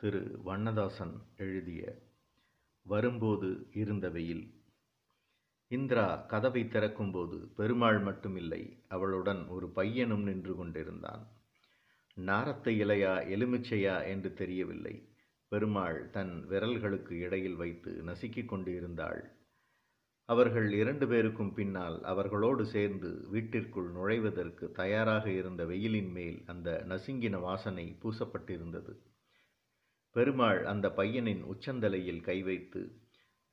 திரு. வண்ணதாசன் எழுதிய வரும்போது இருந்த வெயில் இந்திரா கதவை திறக்கும்போது பெருமாள் மட்டுமில்லை அவளுடன் ஒரு பையனும் நின்று கொண்டிருந்தான். நாரத்தை இலையா எலுமிச்சையா? என்று தெரியவில்லை. பெருமாள் தன் விரல்களுக்கு இடையில் வைத்து நசுக்கிக் கொண்டிருந்தாள். அவர்கள் இரண்டு பேருக்கும் பின்னால் அவர்களோடு சேர்ந்து வீட்டிற்குள் நுழைவதற்கு தயாராக இருந்த வெயிலின் மேல் அந்த நசுங்கின வாசனை பூசப்பட்டிருந்தது. பெருமாள் அந்த பையனின் உச்சந்தலையில் கை வைத்து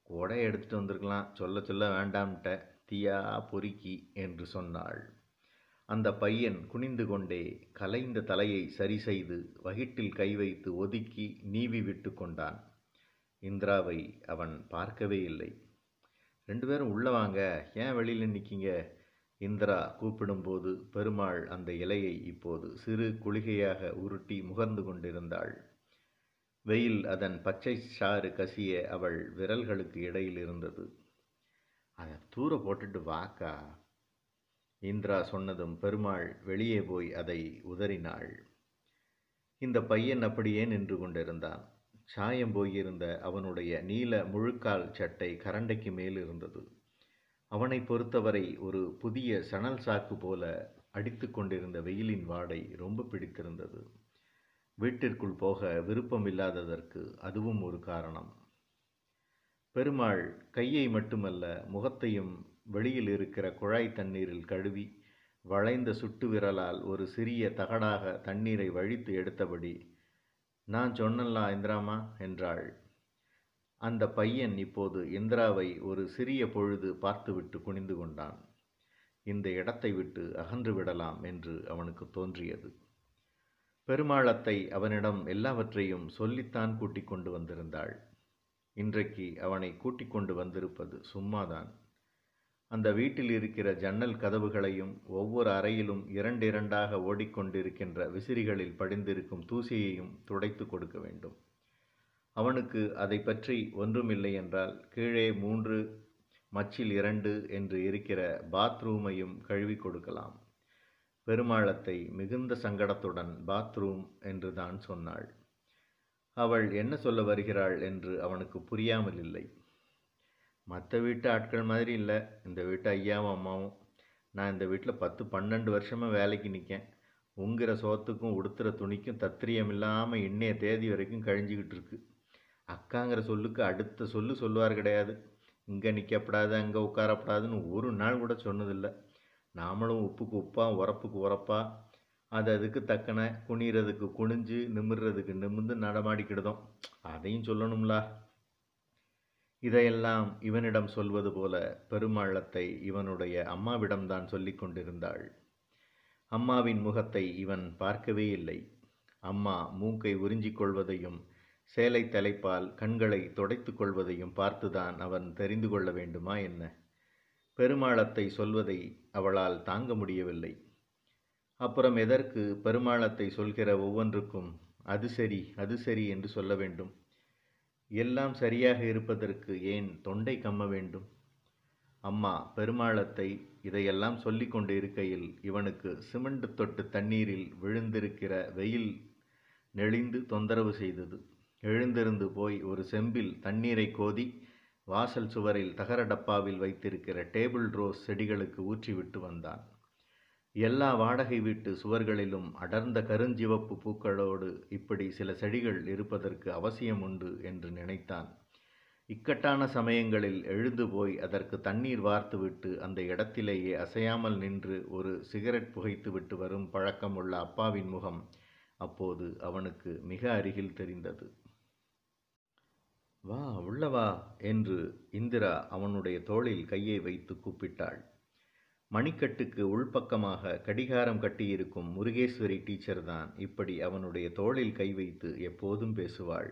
கொடை எடுத்துட்டு வந்திருக்கலாம் சொல்ல சொல்ல வேண்டாம்ட்ட தீயா பொறுக்கி என்று சொன்னாள். அந்த பையன் குனிந்து கொண்டே கலைந்த தலையை சரி செய்து வகிட்டில் கை வைத்து ஒதுக்கி நீவி விட்டு கொண்டான். இந்திராவை அவன் பார்க்கவே இல்லை. ரெண்டு பேரும் உள்ள வாங்க ஏன் வெளியில் நிற்கிங்க இந்திரா கூப்பிடும்போது பெருமாள் அந்த இலையை இப்போது சிறு குளிகையாக உருட்டி முகர்ந்து கொண்டிருந்தாள். வெயில் அதன் பச்சை சாறு கசிய அவள் விரல்களுக்கு இடையில் இருந்தது. அதை தூர போட்டுட்டு வாக்கா? இந்திரா சொன்னதும் பெருமாள் வெளியே போய் அதை உதறினாள். இந்த பையன் அப்படியே நின்று கொண்டிருந்தான். சாயம் போயிருந்த அவனுடைய நீல முழுக்கால் சட்டை கரண்டைக்கு மேல் இருந்தது. அவனை பொறுத்தவரை ஒரு புதிய சணல் சாக்கு போல அடித்து கொண்டிருந்த வெயிலின் வாடை ரொம்ப பிடித்திருந்தது. வீட்டிற்குள் போக விருப்பம் இல்லாததற்கு அதுவும் ஒரு காரணம். பெருமாள் கையை மட்டுமல்ல முகத்தையும் வெளியில் இருக்கிற குழாய் தண்ணீரில் கழுவி வளைந்த சுட்டு விரலால் ஒரு சிறிய தகடாக தண்ணீரை வழித்து எடுத்தபடி நான் சொன்னல்லா இந்திராமா என்றாள். அந்த பையன் இப்போது இந்திராவை ஒரு சிறிய பொழுது பார்த்துவிட்டு குனிந்து கொண்டான். இந்த இடத்தை விட்டு அகன்று விடலாம் என்று அவனுக்கு தோன்றியது. பெருமாளத்தை அவனிடம் எல்லாவற்றையும் சொல்லித்தான் கூட்டிக் கொண்டு வந்திருந்தாள். இன்றைக்கு அவனை கூட்டிக் கொண்டு வந்திருப்பது சும்மாதான். அந்த வீட்டில் இருக்கிற ஜன்னல் கதவுகளையும் ஒவ்வொரு அறையிலும் இரண்டிரண்டாக ஓடிக்கொண்டிருக்கின்ற விசிறிகளில் படிந்திருக்கும் தூசியையும் துடைத்து கொடுக்க வேண்டும். அவனுக்கு அதை பற்றி ஒன்றுமில்லை என்றால் கீழே மூன்று மச்சில் இரண்டு என்று இருக்கிற பாத்ரூமையும் கழுவி கொடுக்கலாம். பெருமாளத்தை மிகுந்த சங்கடத்துடன் பாத்ரூம் என்று தான் சொன்னாள். அவள் என்ன சொல்ல வருகிறாள் என்று அவனுக்கு புரியாமல் இல்லை. மற்ற வீட்டு ஆட்கள் மாதிரி இல்லை. இந்த வீட்டு ஐயாவும் அம்மாவும். நான் இந்த வீட்டில் பத்து பன்னெண்டு வருஷமாக வேலைக்கு நிற்கேன் உங்கிற சோத்துக்கும் உடுத்துகிற துணிக்கும் தத்திரியம் இல்லாமல் இன்னைய தேதி வரைக்கும் கழிஞ்சிக்கிட்டு இருக்கு. அக்காங்கிற சொல்லுக்கு அடுத்த சொல்லு சொல்லுவார் கிடையாது. இங்கே நிற்கப்படாது அங்கே உட்காரப்படாதுன்னு ஒரு நாள் கூட சொன்னதில்லை. நாமளும் உப்புக்கு உப்பா உரப்புக்கு உரப்பா அது அதுக்கு தக்கன குனிறதுக்கு குனிஞ்சு நிமிர்றதுக்கு நிமிர்ந்து நடமாடிக்கிடுதோம். அதையும் சொல்லணும்லா. இதையெல்லாம் இவனிடம் சொல்வது போல பெருமாளத்தை இவனுடைய அம்மாவிடம்தான் சொல்லிக் கொண்டிருந்தாள். அம்மாவின் முகத்தை இவன் பார்க்கவே இல்லை. அம்மா மூக்கை உறிஞ்சிக் கொள்வதையும் சேலை தலைப்பால் கண்களை துடைத்து கொள்வதையும் பார்த்துதான் அவன் தெரிந்து கொள்ள வேண்டுமா என்ன? பெருமாளத்தை சொல்வதை அவளால் தாங்க முடியவில்லை. அப்புறம் எதற்கு பெருமாளத்தை சொல்கிற ஒவ்வொன்றுக்கும் அது சரி அது சரி என்று சொல்ல வேண்டும். எல்லாம் சரியாக இருப்பதற்கு ஏன் தொண்டை கம்ம வேண்டும்? அம்மா பெருமாளத்தை இதையெல்லாம் சொல்லி கொண்டு இருக்கையில் இவனுக்கு சிமெண்ட் தொட்டு தண்ணீரில் விழுந்திருக்கிற வெயில் நெளிந்து தொந்தரவு செய்தது. எழுந்திருந்து போய் ஒரு செம்பில் தண்ணீரை கோதி வாசல் சுவரில் தகர டப்பாவில் வைத்திருக்கிற டேபிள் ரோஸ் செடிகளுக்கு ஊற்றிவிட்டு வந்தான். எல்லா வாடகை வீட்டு சுவர்களிலும் அடர்ந்த கருஞ்சிவப்பு பூக்களோடு இப்படி சில செடிகள் இருப்பதற்கு அவசியம் உண்டு என்று நினைத்தான். இக்கட்டான சமயங்களில் எழுந்து போய் அதற்கு தண்ணீர் வார்த்துவிட்டு அந்த இடத்திலேயே அசையாமல் நின்று ஒரு சிகரெட் புகைத்துவிட்டு வரும் பழக்கமுள்ள அப்பாவின் முகம் அப்போது அவனுக்கு மிக அருகில் தெரிந்தது. வா உள்ளவா என்று இந்திரா அவனுடைய தோளில் கையை வைத்து கூப்பிட்டாள். மணிக்கட்டுக்கு உள்பக்கமாக கடிகாரம் கட்டியிருக்கும் முருகேஸ்வரி டீச்சர் தான் இப்படி அவனுடைய தோளில் கை வைத்து எப்போதும் பேசுவாள்.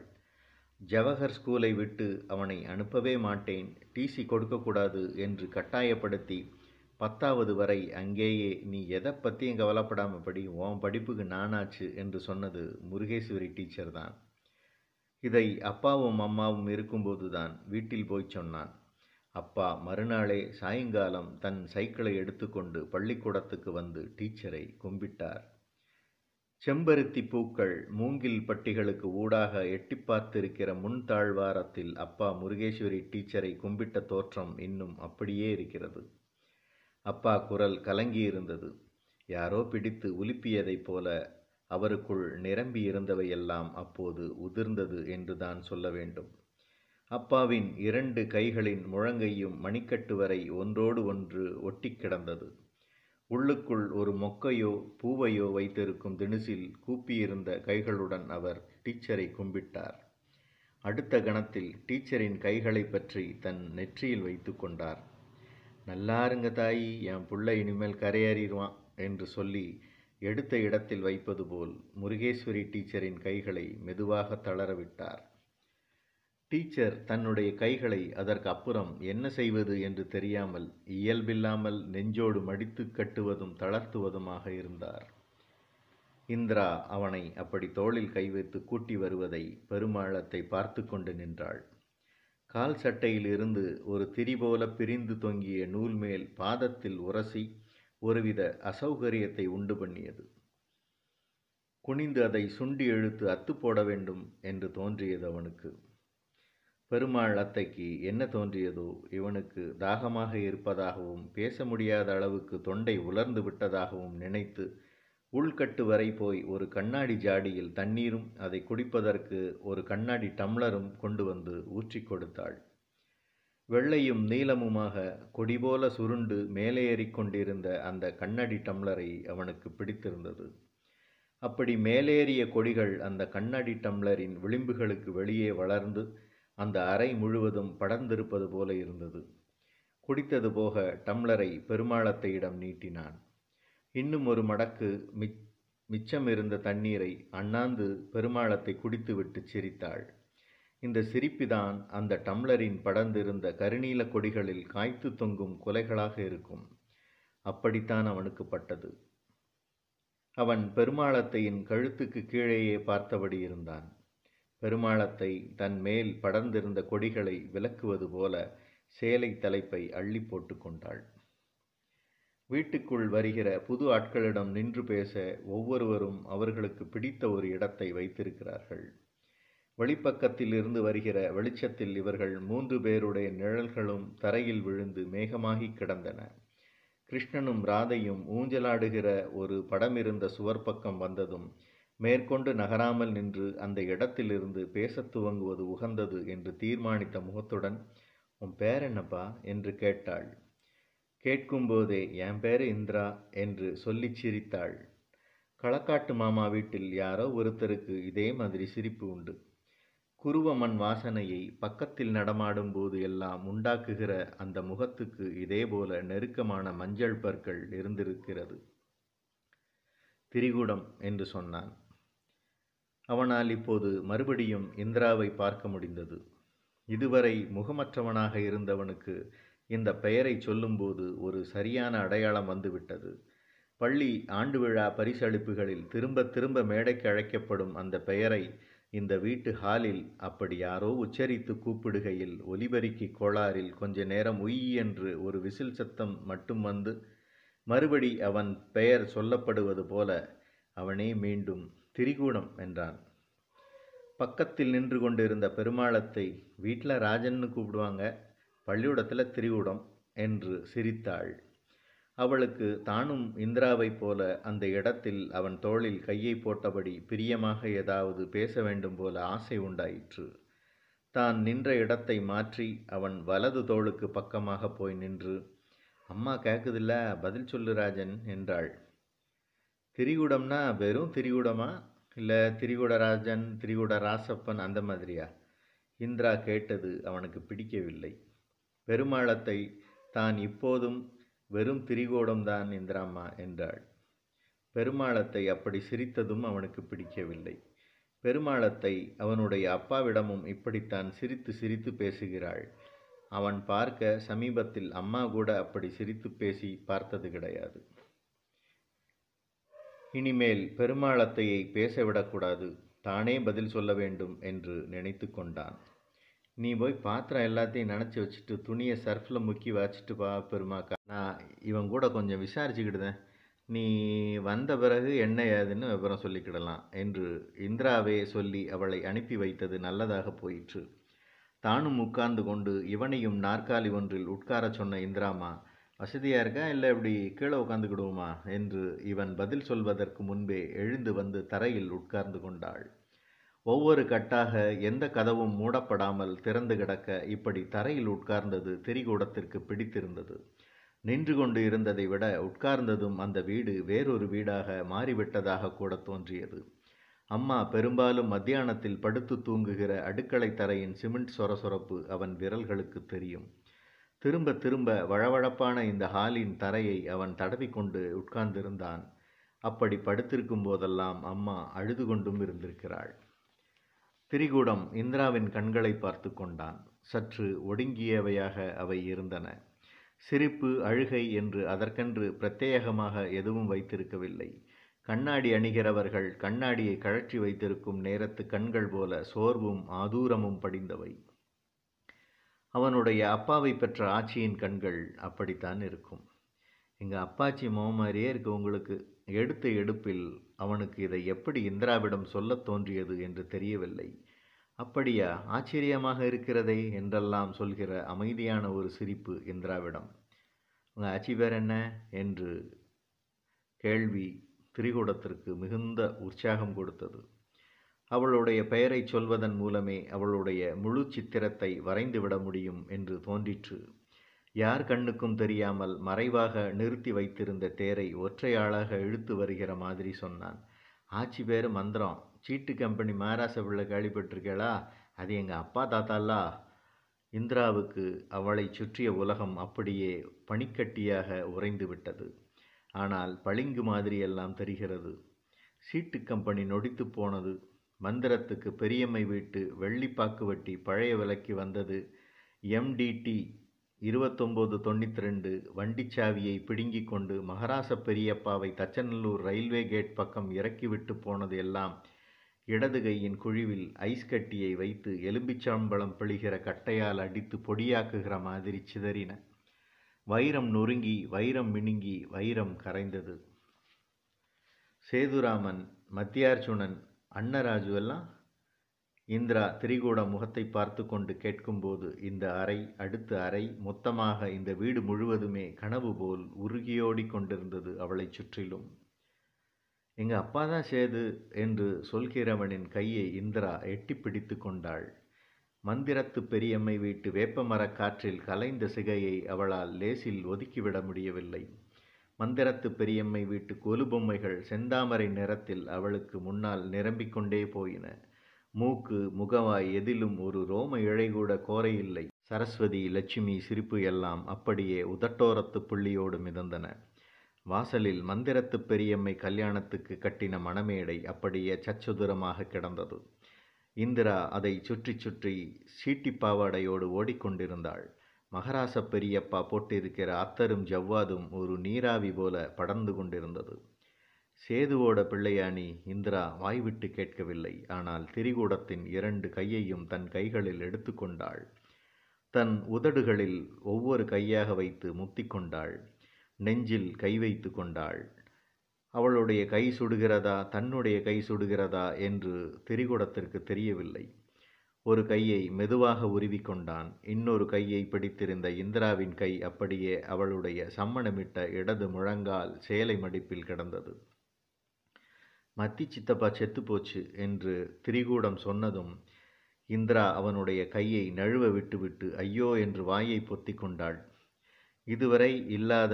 ஜவஹர் ஸ்கூலை விட்டு அவனை அனுப்பவே மாட்டேன் டிசி கொடுக்கக்கூடாது என்று கட்டாயப்படுத்தி பத்தாவது வரை அங்கேயே நீ எதை பற்றியும் கவலைப்படாமல் படி உன் படிப்புக்கு நானாச்சு என்று சொன்னது முருகேஸ்வரி டீச்சர் தான். இதை அப்பாவும் அம்மாவும் இருக்கும்போதுதான் வீட்டில் போய் சொன்னான். அப்பா மறுநாளே சாயங்காலம் தன் சைக்கிளை எடுத்துக்கொண்டு பள்ளிக்கூடத்துக்கு வந்து டீச்சரை கும்பிட்டார். செம்பருத்தி பூக்கள் மூங்கில் பட்டிகளுக்கு ஊடாக எட்டி பார்த்திருக்கிற முன் தாழ்வாரத்தில் அப்பா முருகேஸ்வரி டீச்சரை கும்பிட்ட தோற்றம் இன்னும் அப்படியே இருக்கிறது. அப்பா குரல் கலங்கியிருந்தது. யாரோ பிடித்து உலுப்பியதைப் போல அவருக்குள் நிரம்பியிருந்தவையெல்லாம் அப்போது உதிர்ந்தது என்றுதான் சொல்ல வேண்டும். அப்பாவின் இரண்டு கைகளின் முழங்கையும் மணிக்கட்டு வரை ஒன்றோடு ஒன்று ஒட்டி கிடந்தது. உள்ளுக்குள் ஒரு மொக்கையோ பூவையோ வைத்திருக்கும் தினுசில் கூப்பியிருந்த கைகளுடன் அவர் டீச்சரை கும்பிட்டார். அடுத்த கணத்தில் டீச்சரின் கைகளை பற்றி தன் நெற்றியில் வைத்து கொண்டார். நல்லாருங்க தாயி என் புள்ள இனிமேல் கரையேறிடுவான் என்று சொல்லி எடுத்த இடத்தில் வைப்பது போல் முருகேஸ்வரி டீச்சரின் கைகளை மெதுவாக தளரவிட்டார் டீச்சர் தன்னுடைய கைகளை அதற்கு அப்புறம் என்ன செய்வது என்று தெரியாமல் இயல்பில்லாமல் நெஞ்சோடு மடித்து கட்டுவதும் தளர்த்துவதுமாக இருந்தார். இந்திரா அவனை அப்படி தோளில் கை வைத்து கூட்டி வருவதை பெருமாளத்தை பார்த்து கொண்டு நின்றாள். கால் சட்டையில் இருந்து ஒரு திரி போல பிரிந்து தொங்கிய நூல் மேல் பாதத்தில் உரசி ஒருவித அசௌகரியத்தை உண்டு பண்ணியது. குனிந்து அதை சுண்டி இழுத்து அத்து போட வேண்டும் என்று தோன்றியது அவனுக்கு. பெருமாள் அத்தைக்கு என்ன தோன்றியதோ இவனுக்கு தாகமாக இருப்பதாகவும் பேச முடியாத அளவுக்கு தொண்டை உலர்ந்து விட்டதாகவும் நினைத்து உள்கட்டு வரை போய் ஒரு கண்ணாடி ஜாடியில் தண்ணீரும் அதை குடிப்பதற்கு ஒரு கண்ணாடி டம்ளரும் கொண்டு வந்து ஊற்றி கொடுத்தாள். வெள்ளையும் நீளமுமாக கொடிபோல சுருண்டு மேலேறி கொண்டிருந்த அந்த கண்ணாடி டம்ளரை அவனுக்கு பிடித்திருந்தது. அப்படி மேலேறிய கொடிகள் அந்த கண்ணாடி டம்ளரின் விளிம்புகளுக்கு வெளியே வளர்ந்து அந்த அறை முழுவதும் படர்ந்திருப்பது போல இருந்தது. குடித்தது போக டம்ளரை பெருமாளத்தையிடம் நீட்டினான். இன்னும் ஒரு மடக்கு மிச் மிச்சம் இருந்த தண்ணீரை அண்ணாந்து பெருமாளத்தை குடித்துவிட்டு சிரித்தாள். இந்த சிரிப்புதான் அந்த டம்ளரின் படர்ந்திருந்த கருநீல கொடிகளில் காய்த்து தொங்கும் கொலைகளாக இருக்கும். அப்படித்தான் அவனுக்கு பட்டது. அவன் பெருமாளத்தையின் கழுத்துக்கு கீழேயே பார்த்தபடி இருந்தான். பெருமாளத்தை தன் மேல் படர்ந்திருந்த கொடிகளை விலக்குவது போல சேலை தலைப்பை அள்ளி போட்டு கொண்டாள். வீட்டுக்குள் வருகிற புது ஆட்களிடம் நின்று பேச ஒவ்வொருவரும் அவர்களுக்கு பிடித்த ஒரு இடத்தை வைத்திருக்கிறார்கள். வெளிப்பக்கத்திலிருந்து வருகிற வெளிச்சத்தில் இவர்கள் மூன்று பேருடைய நிழல்களும் தரையில் விழுந்து மேகமாகி கிடந்தன. கிருஷ்ணனும் ராதையும் ஊஞ்சலாடுகிற ஒரு படம் இருந்த சுவர் பக்கம் வந்ததும் மேற்கொண்டு நகராமல் நின்று அந்த இடத்திலிருந்து பேசத் துவங்குவது உகந்தது என்று தீர்மானித்த முகத்துடன் உன் பேர் என்னப்பா? என்று கேட்டாள். கேட்கும்போதே என் பேர் இந்திரா என்று சொல்லிச் சிரித்தாள். களக்காட்டு மாமா வீட்டில் யாரோ ஒருத்தருக்கு இதே மாதிரி சிரிப்பு உண்டு. குருவ மண் வாசனையை பக்கத்தில் நடமாடும் போது எல்லாம் உண்டாக்குகிற அந்த முகத்துக்கு இதேபோல நெருக்கமான மஞ்சள் பற்கள் இருந்திருக்கிறது. திரிகுடம் என்று சொன்னான். அவனால் இப்போது மறுபடியும் இந்திராவை பார்க்க முடிந்தது. இதுவரை முகமற்றவனாக இருந்தவனுக்கு இந்த பெயரை சொல்லும்போது ஒரு சரியான அடையாளம் வந்துவிட்டது. பள்ளி ஆண்டு விழா பரிசளிப்புகளில் திரும்ப திரும்ப மேடைக்கு அழைக்கப்படும் அந்த பெயரை இந்த வீட்டு ஹாலில் அப்படி யாரோ உச்சரித்து கூப்பிடுகையில் ஒலிபெருக்கி கோளாறில் கொஞ்ச நேரம் உய் என்று ஒரு விசில் சத்தம் மட்டும் வந்து மறுபடி அவன் பெயர் சொல்லப்படுவது போல அவனே மீண்டும் திரிகூடம் என்றான். பக்கத்தில் நின்று கொண்டிருந்த பெருமாளத்தை வீட்டில் ராஜன்னு கூப்பிடுவாங்க பள்ளிக்கூடத்தில் திரிகூடம் என்று சிரித்தாள். அவளுக்கு தானும் இந்திராவைப் போல அந்த இடத்தில் அவன் தோளில் கையை போட்டபடி பிரியமாக ஏதாவது பேச வேண்டும் போல ஆசை உண்டாயிற்று. தான் நின்ற இடத்தை மாற்றி அவன் வலது தோளுக்கு பக்கமாக போய் நின்று அம்மா கேட்குதில்ல பதில் சொல்லு ராஜன் என்றாள். திரிகுடம்னா வெறும் திரிகுடமா? இல்லை திரிகுடராஜன் திரிகுட ராசப்பன் அந்த மாதிரியா? இந்திரா கேட்டது அவனுக்கு பிடிக்கவில்லை. பெருமாளத்தை தான் இப்போதும் வெறும் திரிகோடம்தான் இந்திராம்மா என்றாள். பெருமாளத்தை அப்படி சிரித்ததும் அவனுக்கு பிடிக்கவில்லை. பெருமாளத்தை அவனுடைய அப்பாவிடமும் இப்படித்தான் சிரித்து சிரித்து பேசுகிறாள். அவன் பார்க்க சமீபத்தில் அம்மா கூட அப்படி சிரித்து பேசி பார்த்தது கிடையாது. இனிமேல் பெருமாளத்தையை பேசவிடக்கூடாது தானே பதில் சொல்ல வேண்டும் என்று நினைத்து கொண்டான். நீ போய் பாத்திரம் எல்லாத்தையும் நினச்சி வச்சுட்டு துணியை சர்ஃபில் முக்கி வச்சுட்டு பா பெருமாக்கா. நான் இவன் கூட கொஞ்சம் விசாரிச்சுக்கிடுதேன் நீ வந்த பிறகு என்ன ஏதுன்னு விவரம் சொல்லிக்கிடலாம் என்று இந்திராவே சொல்லி அவளை அனுப்பி வைத்தது நல்லதாக போயிற்று. தானும் உட்கார்ந்து கொண்டு இவனையும் நாற்காலி ஒன்றில் உட்காரச் சொன்ன இந்திராமா வசதியாக இருக்கா? இல்லை இப்படி கீழே உட்காந்துக்கிடுவோமா என்று இவன் பதில் சொல்வதற்கு முன்பே எழுந்து வந்து தரையில் உட்கார்ந்து கொண்டாள். ஒவ்வொரு கட்டாக எந்த கதவும் மூடப்படாமல் திறந்து கிடக்க இப்படி தரையில் உட்கார்ந்தது திரிகூடத்திற்கு பிடித்திருந்தது. நின்று கொண்டு இருந்ததை விட உட்கார்ந்ததும் அந்த வீடு வேறொரு வீடாக மாறிவிட்டதாக கூட தோன்றியது. அம்மா பெரும்பாலும் மத்தியானத்தில் படுத்து தூங்குகிற அடுக்களை தரையின் சிமெண்ட் சொரசொரப்பு அவன் விரல்களுக்கு தெரியும். திரும்ப திரும்ப வழவழப்பான இந்த ஹாலின் தரையை அவன் தடவிக்கொண்டு உட்கார்ந்திருந்தான். அப்படி படுத்திருக்கும் போதெல்லாம் அம்மா அழுது கொண்டும் இருந்திருக்கிறாள். திரிகூடம் இந்திராவின் கண்களை பார்த்து கொண்டான். சற்று ஒடுங்கியவையாக அவை இருந்தன. சிரிப்பு அழுகை என்று அதற்கென்று பிரத்யேகமாக எதுவும் வைத்திருக்கவில்லை. கண்ணாடி அணிகிறவர்கள் கண்ணாடியை கழற்றி வைத்திருக்கும் நேரத்து கண்கள் போல சோர்வும் ஆதூரமும் படிந்தவை. அவனுடைய அப்பாவை பெற்ற ஆட்சியின் கண்கள் அப்படித்தான் இருக்கும். எங்கள் அப்பாச்சி மோ மாதிரியே இருக்கு உங்களுக்கு. எடுத்த எடுப்பில் அவனுக்கு இதை எப்படி இந்திராவிடம் சொல்லத் தோன்றியது என்று தெரியவில்லை. அப்படியா ஆச்சரியமாக இருக்கிறதே என்றெல்லாம் சொல்கிற அமைதியான ஒரு சிரிப்பு இந்திராவிடம். உங்கள் ஆட்சி பேர் என்ன? என்று கேள்வி திரிகூடத்திற்கு மிகுந்த உற்சாகம் கொடுத்தது. அவளுடைய பெயரை சொல்வதன் மூலமே அவளுடைய முழு சித்திரத்தை வரைந்துவிட முடியும் என்று தோன்றிற்று. யார் கண்ணுக்கும் தெரியாமல் மறைவாக நிறுத்தி வைத்திருந்த தேரை ஒற்றையாளாக இழுத்து வருகிற மாதிரி சொன்னான். ஆட்சி பேர் மந்திரம். சீட்டு கம்பெனி மாராச பிள்ளை கேள்விப்பட்டிருக்கேளா அது எங்கள் அப்பா தாத்தாலா? இந்திராவுக்கு அவளை சுற்றிய உலகம் அப்படியே பனிக்கட்டியாக உறைந்து விட்டது. ஆனால் பளிங்கு மாதிரி எல்லாம் தெரிகிறது. சீட்டு கம்பெனி நொடித்து போனது. மந்திரத்துக்கு பெரியம்மை வீட்டு வெள்ளிப்பாக்கு வட்டி பழைய விலைக்கு வந்தது. எம்டிடி இருபத்தொம்போது தொண்ணூற்றி ரெண்டு வண்டிச்சாவியை பிடுங்கி கொண்டு மகராச பெரியப்பாவை தச்சநல்லூர் ரயில்வே கேட் பக்கம் இறக்கிவிட்டு போனது எல்லாம் இடது கையின் குழிவில் ஐஸ் கட்டியை வைத்து எலும்பிச்சாம்பழம் பிழிகிற கட்டையால் அடித்து பொடியாக்குகிற மாதிரி சிதறின. வைரம் நொறுங்கி வைரம் மினுங்கி வைரம் கரைந்தது. சேதுராமன் மத்தியார்ச்சுனன் அன்னராஜு எல்லாம் இந்திரா திரிகூட முகத்தை பார்த்து கொண்டு கேட்கும்போது இந்த அறை அடுத்த அறை மொத்தமாக இந்த வீடு முழுவதுமே கனவு போல் உருகியோடி கொண்டிருந்தது அவளைச் சுற்றிலும். எங்கள் அப்பா தான் சேது என்று சொல்கிறவனின் கையை இந்திரா எட்டி பிடித்து கொண்டாள். மந்திரத்து பெரியம்மை வீட்டு வேப்பமரக் காற்றில் கலைந்த சிகையை அவளால் லேசில் ஒதுக்கிவிட முடியவில்லை. மந்திரத்து பெரியம்மை வீட்டு கொலுபொம்மைகள் செந்தாமரை நிறத்தில் அவளுக்கு முன்னால் நிரம்பிக்கொண்டே போயின. மூக்கு முகவாய் எதிலும் ஒரு ரோம இழைகூட கோரையில்லை சரஸ்வதி லட்சுமி சிரிப்பு எல்லாம் அப்படியே உதட்டோரத்து புள்ளியோடு மிதந்தன. வாசலில் மந்திரத்து பெரியம்மை கல்யாணத்துக்கு கட்டின மணமேடை அப்படியே சச்சுதுரமாக கிடந்தது. இந்திரா அதை சுற்றி சுற்றி சீட்டி பாவாடையோடு ஓடிக்கொண்டிருந்தாள். மகராச பெரியப்பா போட்டிருக்கிற அத்தரும் ஜவ்வாதும் ஒரு நீராவி போல படர்ந்து கொண்டிருந்தது. சேதுவோட பிள்ளையானி இந்திரா வாய்விட்டு கேட்கவில்லை. ஆனால் திரிகூடத்தின் இரண்டு கையையும் தன் கைகளில் எடுத்துக்கொண்டாள் தன் உதடுகளில் ஒவ்வொரு கையாக வைத்து முத்திக்கொண்டாள் நெஞ்சில் கை வைத்து கொண்டாள். அவளுடைய கை சுடுகிறதா? தன்னுடைய கை சுடுகிறதா? என்று திரிகூடத்திற்கு தெரியவில்லை. ஒரு கையை மெதுவாக உருவிக்கொண்டான் இன்னொரு கையை பிடித்திருந்த இந்திராவின் கை அப்படியே அவளுடைய சம்மணமிட்ட இடது முழங்கால் சேலை மடிப்பில் கிடந்தது. மத்தி சித்தப்பா செத்து போச்சு என்று திரிகூடம் சொன்னதும் இந்திரா அவனுடைய கையை நழுவ விட்டுவிட்டு ஐயோ என்று வாயை பொத்தி கொண்டாள். இதுவரை இல்லாத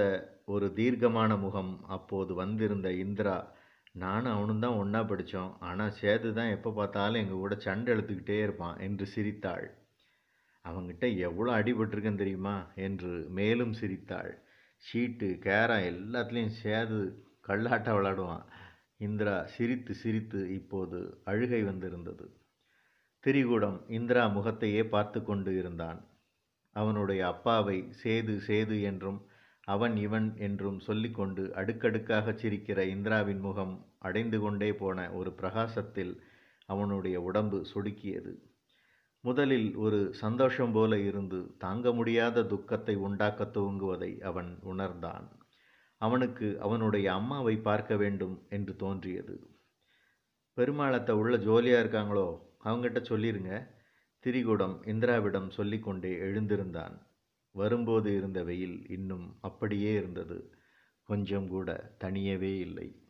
ஒரு தீர்க்கமான முகம் அப்போது வந்திருந்த இந்திரா நானும் அவனும் தான் ஒன்றா படித்தோம் ஆனால் சேது தான் எப்போ பார்த்தாலும் எங்கள் கூட சண்டை எழுத்துக்கிட்டே இருப்பான் என்று சிரித்தாள். அவங்கிட்ட எவ்வளோ அடிபட்டிருக்கேன் தெரியுமா? என்று மேலும் சிரித்தாள். ஷீட்டு கேரம் எல்லாத்துலேயும் சேது கல்லாட்டம் விளாடுவான். இந்திரா சிரித்து சிரித்து இப்போது அழுகை வந்திருந்தது. திரிகூடம் இந்திரா முகத்தையே பார்த்து கொண்டு இருந்தான். அவனுடைய அப்பாவை சேது சேது என்றும் அவன் இவன் என்றும் சொல்லிக்கொண்டு அடுக்கடுக்காக சிரிக்கிற இந்திராவின் முகம் அடைந்து கொண்டே போன ஒரு பிரகாசத்தில் அவனுடைய உடம்பு சுடுக்கியது. முதலில் ஒரு சந்தோஷம் போல இருந்து தாங்க முடியாத துக்கத்தை உண்டாக்கத் துவங்குவதை அவன் உணர்ந்தான். அவனுக்கு அவனுடைய அம்மாவை பார்க்க வேண்டும் என்று தோன்றியது. பெருமாளத்தை உள்ள ஜோலியாக இருக்காங்களோ? அவங்ககிட்ட சொல்லிருங்க. திரிகுடம் இந்திராவிடம் சொல்லிக்கொண்டே எழுந்திருந்தான். வரும்போது இருந்த வெயில் இன்னும் அப்படியே இருந்தது. கொஞ்சம் கூட தனியவே இல்லை.